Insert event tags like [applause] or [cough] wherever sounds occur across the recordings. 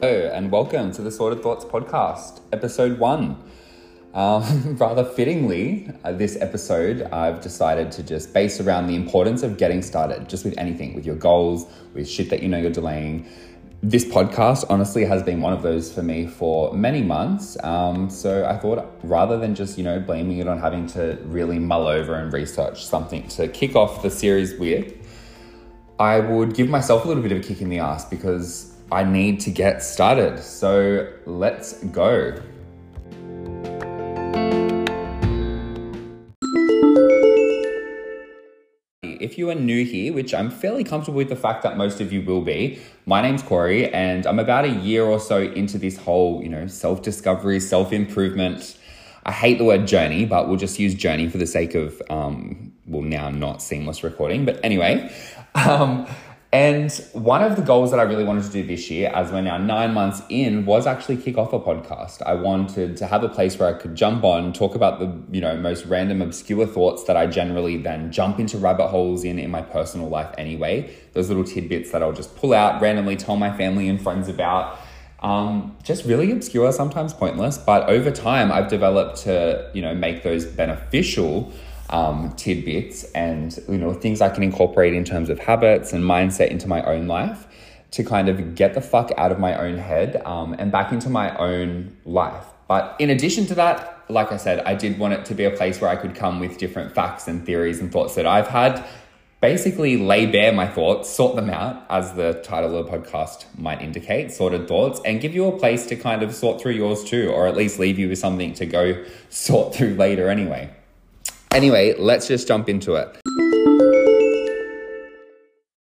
Hello, and welcome to the Sorted Thoughts podcast, episode one. Um, [laughs] rather fittingly, uh, this episode I've decided to just base around the importance of getting started, just with anything, with your goals, with shit that you know you're delaying. This podcast honestly has been one of those for me for many months. Um, so I thought rather than just, you know, blaming it on having to really mull over and research something to kick off the series with, I would give myself a little bit of a kick in the ass because I need to get started. So let's go. If you are new here, which I'm fairly comfortable with the fact that most of you will be, my name's Corey, and I'm about a year or so into this whole, you know, self discovery, self improvement. I hate the word journey, but we'll just use journey for the sake of, um, well, now not seamless recording. But anyway, [laughs] um, and one of the goals that I really wanted to do this year, as we're now nine months in, was actually kick off a podcast. I wanted to have a place where I could jump on, talk about the you know most random, obscure thoughts that I generally then jump into rabbit holes in in my personal life anyway. Those little tidbits that I'll just pull out randomly, tell my family and friends about. Um, just really obscure, sometimes pointless. But over time, I've developed to you know make those beneficial um, tidbits and you know things I can incorporate in terms of habits and mindset into my own life to kind of get the fuck out of my own head um, and back into my own life. But in addition to that, like I said, I did want it to be a place where I could come with different facts and theories and thoughts that I've had. Basically, lay bare my thoughts, sort them out, as the title of the podcast might indicate, sorted thoughts, and give you a place to kind of sort through yours too, or at least leave you with something to go [laughs] sort through later anyway. Anyway, let's just jump into it.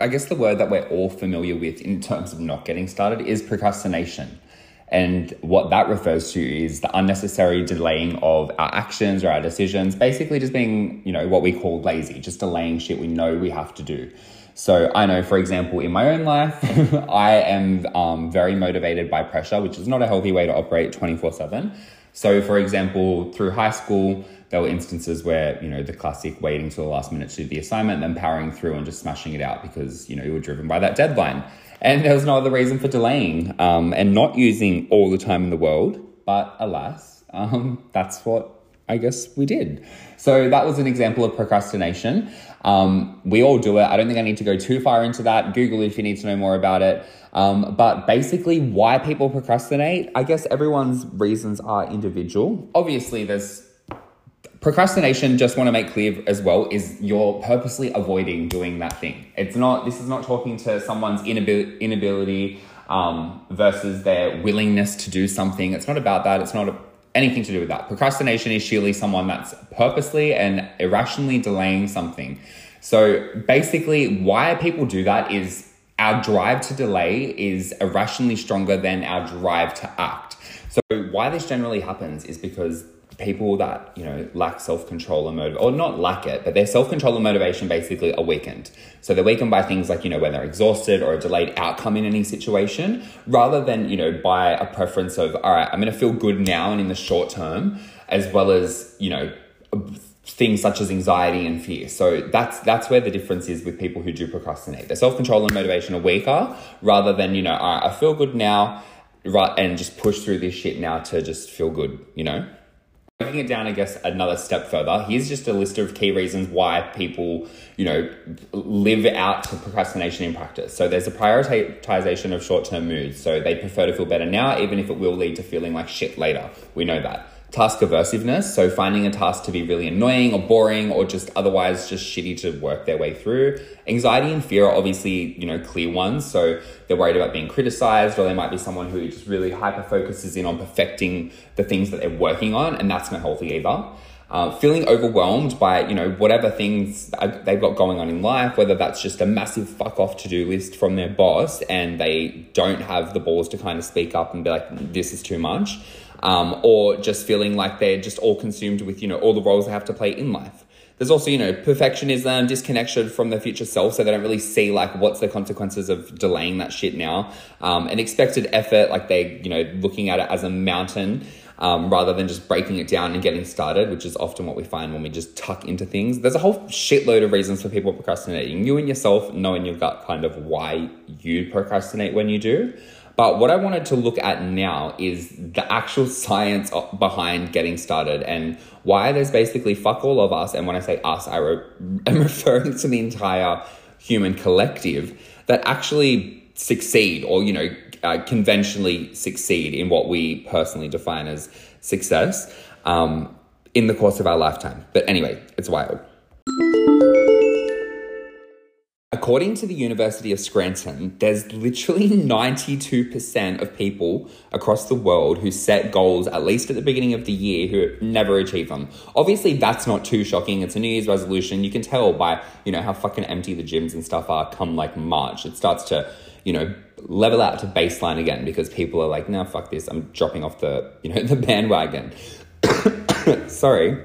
I guess the word that we're all familiar with in terms of not getting started is procrastination. And what that refers to is the unnecessary delaying of our actions or our decisions, basically just being, you know, what we call lazy, just delaying shit we know we have to do. So I know, for example, in my own life, [laughs] I am um, very motivated by pressure, which is not a healthy way to operate 24 7. So, for example, through high school, there were instances where, you know, the classic waiting till the last minute to do the assignment, then powering through and just smashing it out because, you know, you were driven by that deadline. And there was no other reason for delaying um, and not using all the time in the world. But alas, um, that's what I guess we did. So that was an example of procrastination. Um, we all do it. I don't think I need to go too far into that. Google if you need to know more about it. Um, but basically, why people procrastinate, I guess everyone's reasons are individual. Obviously, there's procrastination just want to make clear as well is you're purposely avoiding doing that thing. It's not this is not talking to someone's inability, um, versus their willingness to do something. It's not about that. It's not a, anything to do with that. Procrastination is surely someone that's purposely and irrationally delaying something. So basically why people do that is our drive to delay is irrationally stronger than our drive to act. So why this generally happens is because people that you know lack self-control and motive or not lack it but their self-control and motivation basically are weakened. So they're weakened by things like you know when they're exhausted or a delayed outcome in any situation rather than you know by a preference of all right i'm going to feel good now and in the short term as well as you know things such as anxiety and fear. So that's that's where the difference is with people who do procrastinate. Their self-control and motivation are weaker rather than you know i feel good now right and just push through this shit now to just feel good you know Breaking it down, I guess, another step further, here's just a list of key reasons why people, you know, live out to procrastination in practice. So there's a prioritization of short term moods. So they prefer to feel better now, even if it will lead to feeling like shit later. We know that task aversiveness, so finding a task to be really annoying or boring or just otherwise just shitty to work their way through. Anxiety and fear are obviously, you know, clear ones. So they're worried about being criticized, or they might be someone who just really hyper focuses in on perfecting the things that they're working on, and that's not healthy either. Uh, feeling overwhelmed by you know whatever things they've got going on in life, whether that's just a massive fuck off to do list from their boss, and they don't have the balls to kind of speak up and be like, "This is too much," um, or just feeling like they're just all consumed with, you know, all the roles they have to play in life. There's also, you know, perfectionism, disconnection from their future self, so they don't really see like what's the consequences of delaying that shit now. Um, an expected effort, like they, you know, looking at it as a mountain um, rather than just breaking it down and getting started, which is often what we find when we just tuck into things. There's a whole shitload of reasons for people procrastinating. You and yourself knowing your gut kind of why you procrastinate when you do. But what I wanted to look at now is the actual science behind getting started and why there's basically fuck all of us. And when I say us, I re- [laughs] am referring to the entire human collective that actually succeed or, you know, uh, conventionally succeed in what we personally define as success um, in the course of our lifetime. But anyway, it's wild. According to the University of Scranton, there's literally [laughs] 92% of people across the world who set goals at least at the beginning of the year who never achieve them. Obviously, that's not too shocking. It's a New Year's resolution. You can tell by, you know, how fucking empty the gyms and stuff are come like March. It starts to, you know, level out to baseline again because people are like, nah, fuck this. I'm dropping off the, you know, [laughs] the bandwagon. [coughs] Sorry.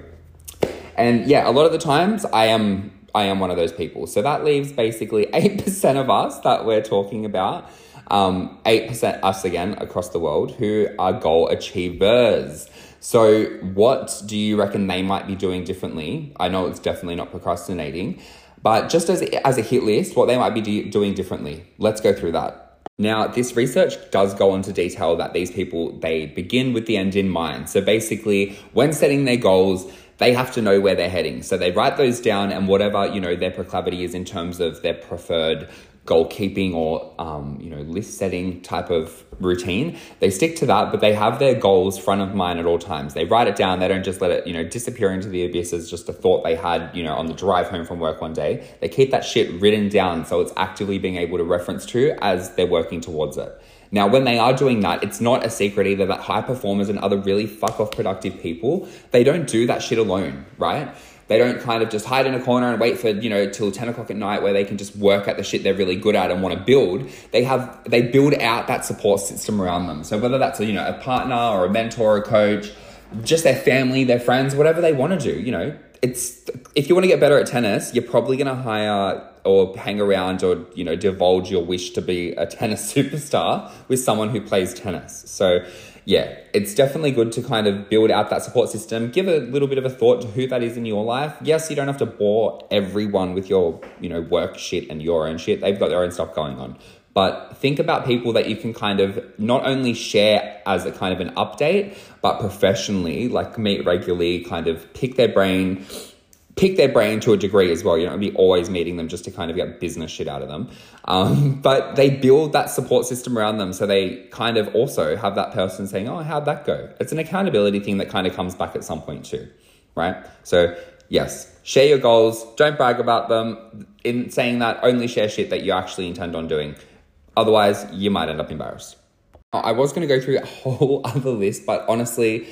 And yeah, a lot of the times I am I am one of those people. So that leaves basically [laughs] 8% of us that we're talking about. Um, 8% us again across the world who are goal achievers. So, what do you reckon they might be doing differently? I know it's definitely not procrastinating, but just as, as a hit list, what they might be do- doing differently. Let's go through that. Now, this research does go into detail that these people, they begin with the end in mind. So basically, when setting their goals, they have to know where they're heading. So they write those down and whatever, you know, their proclivity is in terms of their preferred goalkeeping or, um, you know, list setting type of routine, they stick to that, but they have their goals front of mind at all times. They write it down. They don't just let it, you know, disappear into the abyss as just a thought they had, you know, on the drive home from work one day. They keep that shit written down so it's actively being able to reference to as they're working towards it. Now, when they are doing that, it's not a secret either that high performers and other really fuck off productive people, they don't do that shit alone, right? They don't kind of just hide in a corner and wait for, you know, till 10 o'clock at night where they can just work at the shit they're really good at and want to build. They have, they build out that support system around them. So whether that's, a, you know, a partner or a mentor or a coach, just their family, their friends, whatever they want to do, you know, it's, if you want to get better at tennis, you're probably going to hire or hang around or you know divulge your wish to be a tennis [laughs] superstar with someone who plays tennis. So yeah it's definitely good to kind of build out that support system. Give a little bit of a thought to who that is in your life. Yes you don't have to bore everyone with your you know work shit and your own shit. They've got their own stuff going on. But think about people that you can kind of not only share as a kind of an update but professionally like meet regularly kind of pick their brain pick their brain to a degree as well. You don't be always meeting them just to kind of get business shit out of them. Um, [laughs] but they build that support system around them. So they kind of also have that person saying, Oh, how'd that go? It's an accountability thing that kind of comes back at some point too, right? So, yes, share your goals. Don't brag about them. In saying that, only share shit that you actually intend on doing. Otherwise, you might end up embarrassed. I was going to go through a [laughs] whole other list, but honestly,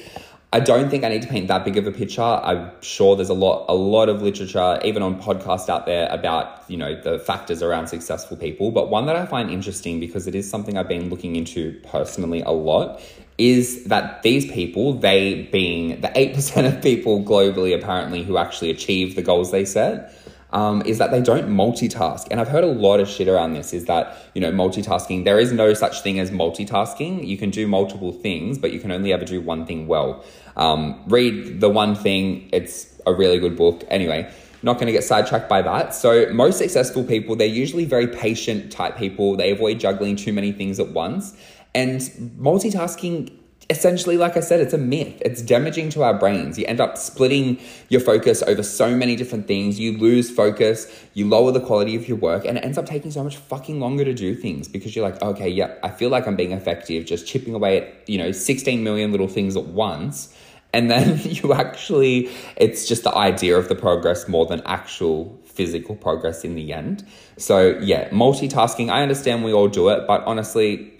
I don't think I need to paint that big of a picture. I'm sure there's a lot, a lot of literature, even on podcasts out there about, you know, the factors around successful people. But one that I find interesting because it is something I've been looking into personally a lot is that these people, they being the 8% of people globally apparently who actually achieve the goals they set, um, is that they don't multitask. And I've heard a lot of shit around this is that, you know, multitasking, there is no such thing as multitasking. You can do multiple things, but you can only ever do one thing well. Um, read the one thing, it's a really good book. Anyway, not going to get sidetracked by that. So, most successful people, they're usually very patient type people. They avoid juggling too many things at once. And multitasking essentially, like I said, it's a myth. It's damaging to our brains. You end up splitting your focus over so many different things. You lose focus, you lower the quality of your work, and it ends up taking so much fucking longer to do things because you're like, okay, yeah, I feel like I'm being effective just chipping away at, you know, 16 million little things at once. And then [laughs] you actually, it's just the idea of the progress more than actual physical progress in the end. So, yeah, multitasking, I understand we all do it, but honestly,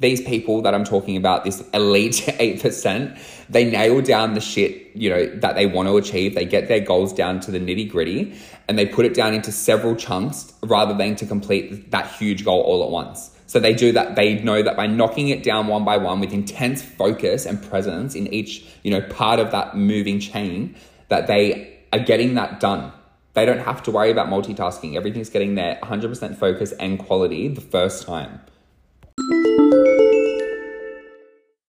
these people that I'm talking about, this elite [laughs] 8%, they nail down the shit, you know, that they want to achieve. They get their goals down to the nitty gritty and they put it down into several chunks rather than to complete that huge goal all at once. So they do that. They know that by knocking it down one by one with intense focus and presence in each, you know, part of that moving chain, that they are getting that done. They don't have to worry about multitasking. Everything's getting there 100% focus and quality the first time.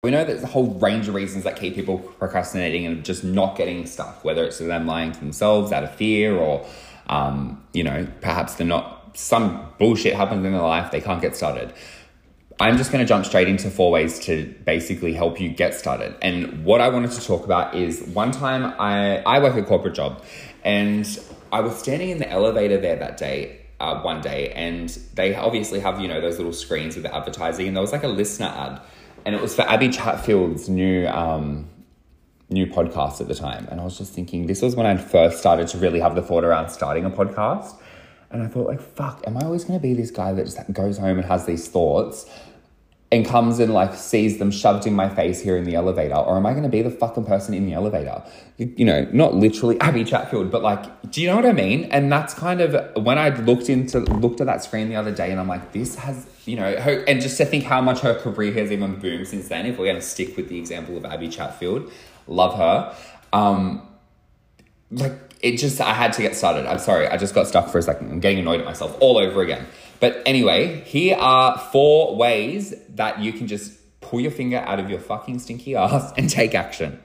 We know there's a whole range of reasons that keep people procrastinating and just not getting stuff, whether it's them lying to themselves out of fear or, um, you know, perhaps they're not, some bullshit happens in their life, they can't get started. I'm just going to jump straight into four ways to basically help you get started. And what I wanted to talk about is one time I, I work a corporate job and I was standing in the elevator there that day, uh, one day, and they obviously have, you know, those little screens with the advertising, and there was like a LiSTNR ad. And it was for Abby Chatfield's new um, new podcast at the time. And I was just thinking, this was when I first started to really have the thought around starting a podcast. And I thought, like, fuck, am I always going to be this guy that just goes home and has these thoughts and comes and like sees them shoved in my face here in the elevator? Or am I going to be the fucking person in the elevator? You, know, not literally Abby Chatfield, but like, do you know what I mean? And that's kind of when I looked into, looked at that screen the other day and I'm like, this has, you know, her, and just to think how much her career has even boomed since then, if we're going to stick with the example of Abby Chatfield, love her. Um, like it just I had to get started. I'm sorry, I just got stuck for a second. I'm getting annoyed at myself all over again. But anyway, here are four ways that you can just pull your finger out of your fucking stinky [laughs] ass and take action.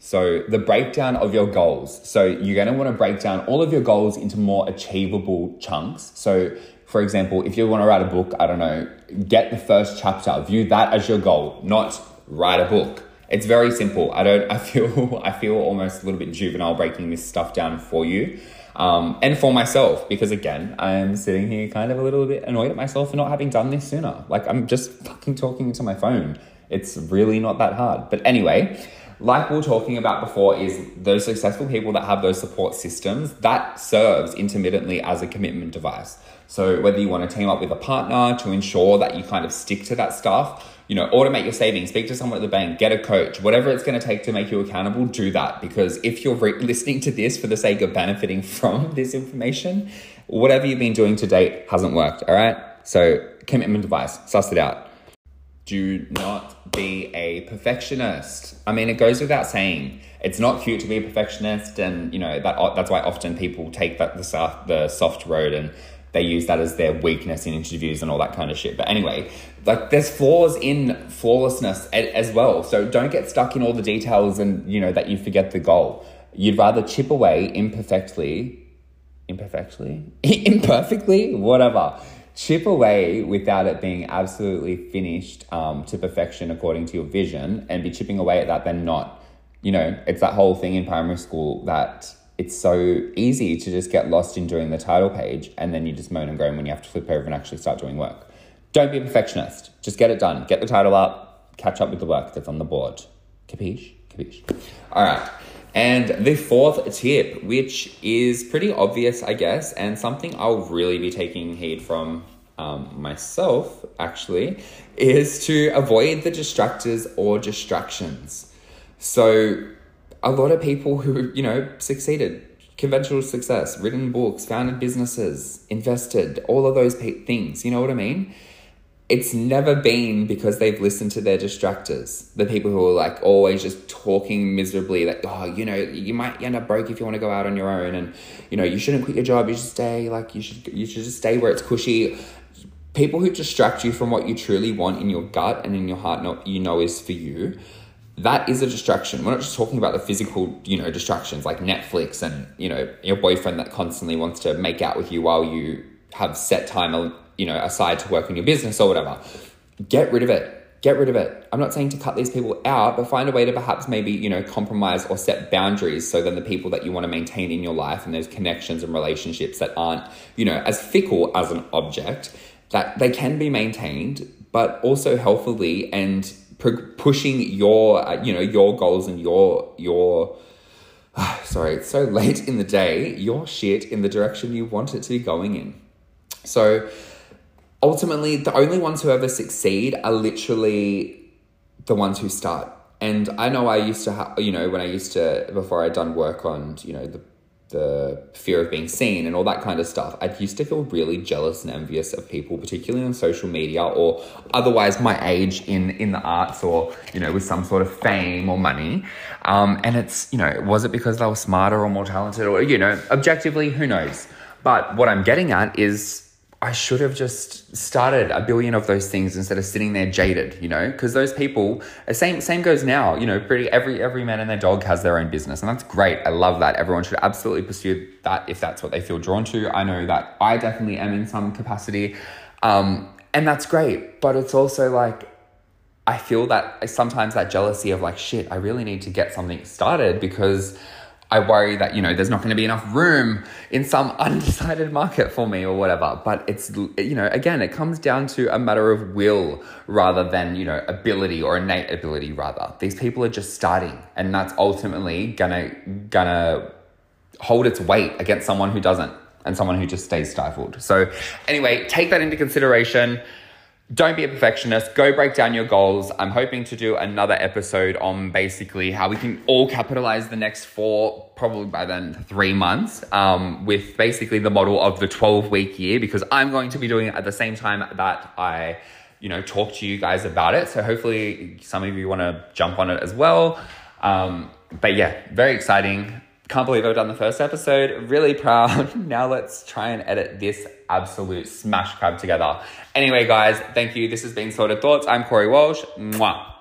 So, the breakdown of your goals. So, you're going to want to break down all of your goals into more achievable chunks. So, for example, if you want to write a book, I don't know, get the first chapter, view that as your goal, not write a book. It's very simple. I don't. [laughs] I feel. I feel almost a little bit juvenile breaking this stuff down for you, um, and for myself because again, I'm sitting here kind of a little bit annoyed at myself for not having done this sooner. Like I'm just fucking talking into my phone. It's really not that hard. But anyway, like we were talking about before, is those successful people that have those support systems that serves intermittently as a commitment device. So whether you want to team up with a partner to ensure that you kind of stick to that stuff you know, automate your savings, speak to someone at the bank, get a coach, whatever it's going to take to make you accountable, do that. Because if you're re- listening to this for the sake of benefiting [laughs] from this information, whatever you've been doing to date hasn't worked. All right. So, commitment device, suss it out. Do not be a perfectionist. I mean, it goes without saying. It's not cute to be a perfectionist, and you know that that's why often people take that the soft the soft road and they use that as their weakness in interviews and all that kind of shit. But anyway, like there's flaws in flawlessness as well. So don't get stuck in all the details and you know that you forget the goal. You'd rather chip away imperfectly, imperfectly, [laughs] imperfectly, whatever. Chip away without it being absolutely finished um, to perfection according to your vision, and be chipping away at that than not. You know, it's that whole thing in primary school that it's so easy to just get lost in doing the title page and then you just moan and groan when you have to flip over and actually start doing work. Don't be a perfectionist. Just get it done. Get the title up, catch up with the work that's on the board. Capiche? Capiche. All right. And the fourth tip, which is pretty obvious, I guess, and something I'll really be taking heed from um, myself, actually, is to avoid the distractors or distractions. So, a lot of people who, you know, succeeded, conventional success, written books, founded businesses, invested, all of those things, you know what I mean? It's never been because they've listened to their distractors. The people who are like always just talking miserably, like, oh, you know, you might end up broke if you want to go out on your own, and you know, you shouldn't quit your job. You should stay, like, you should, you should just stay where it's cushy. People who distract you from what you truly want in your gut and in your heart, know, you know, is for you that is a distraction. We're not just talking about the physical, you know, distractions like Netflix and, you know, your boyfriend that constantly wants to make out with you while you have set time, you know, aside to work on your business or whatever. Get rid of it. Get rid of it. I'm not saying to cut these people out, but find a way to perhaps maybe, you know, compromise or set boundaries so then the people that you want to maintain in your life and those connections and relationships that aren't, you know, as fickle as an object, that they can be maintained, but also healthily and pushing your uh, you know your goals and your your uh, [sighs] sorry it's so late in the day your shit in the direction you want it to be going in. So ultimately the only ones who ever succeed are literally the ones who start. And i know i used to have you know when i used to before i'd done work on you know the the fear of being seen and all that kind of stuff. I used to feel really jealous and envious of people, particularly on social media or otherwise my age in in the arts or you know with some sort of fame or money. Um, and it's you know was it because they were smarter or more talented or you know objectively who knows. But what I'm getting at is I should have just started a billion of those things instead of sitting there jaded, you know, because those people, same same goes now, you know, pretty every every man and their dog has their own business, and that's great. I love that. Everyone should absolutely pursue that if that's what they feel drawn to. I know that I definitely am in some capacity, um, And that's great. But it's also like, I feel that sometimes that jealousy of like, shit, I really need to get something started because I worry that, you know, there's not going to be enough room in some [laughs] undecided market for me or whatever. But it's, you know, again, it comes down to a matter of will rather than, you know, ability or innate ability rather. These people are just starting and that's ultimately gonna, gonna hold its weight against someone who doesn't and someone who just stays stifled. So anyway, take that into consideration don't be a perfectionist. Go break down your goals. I'm hoping to do another episode on basically how we can all capitalize the next four, probably by then three months, um, with basically the model of the 12 week year, because I'm going to be doing it at the same time that I, you know, talk to you guys about it. So hopefully some of you want to jump on it as well. Um, but yeah, very exciting. Can't believe I've done the first episode. Really proud. [laughs] now let's try and edit this absolute smash crab together. Anyway, guys, thank you. This has been Sorted Thoughts. I'm Corey Walsh. Mwah.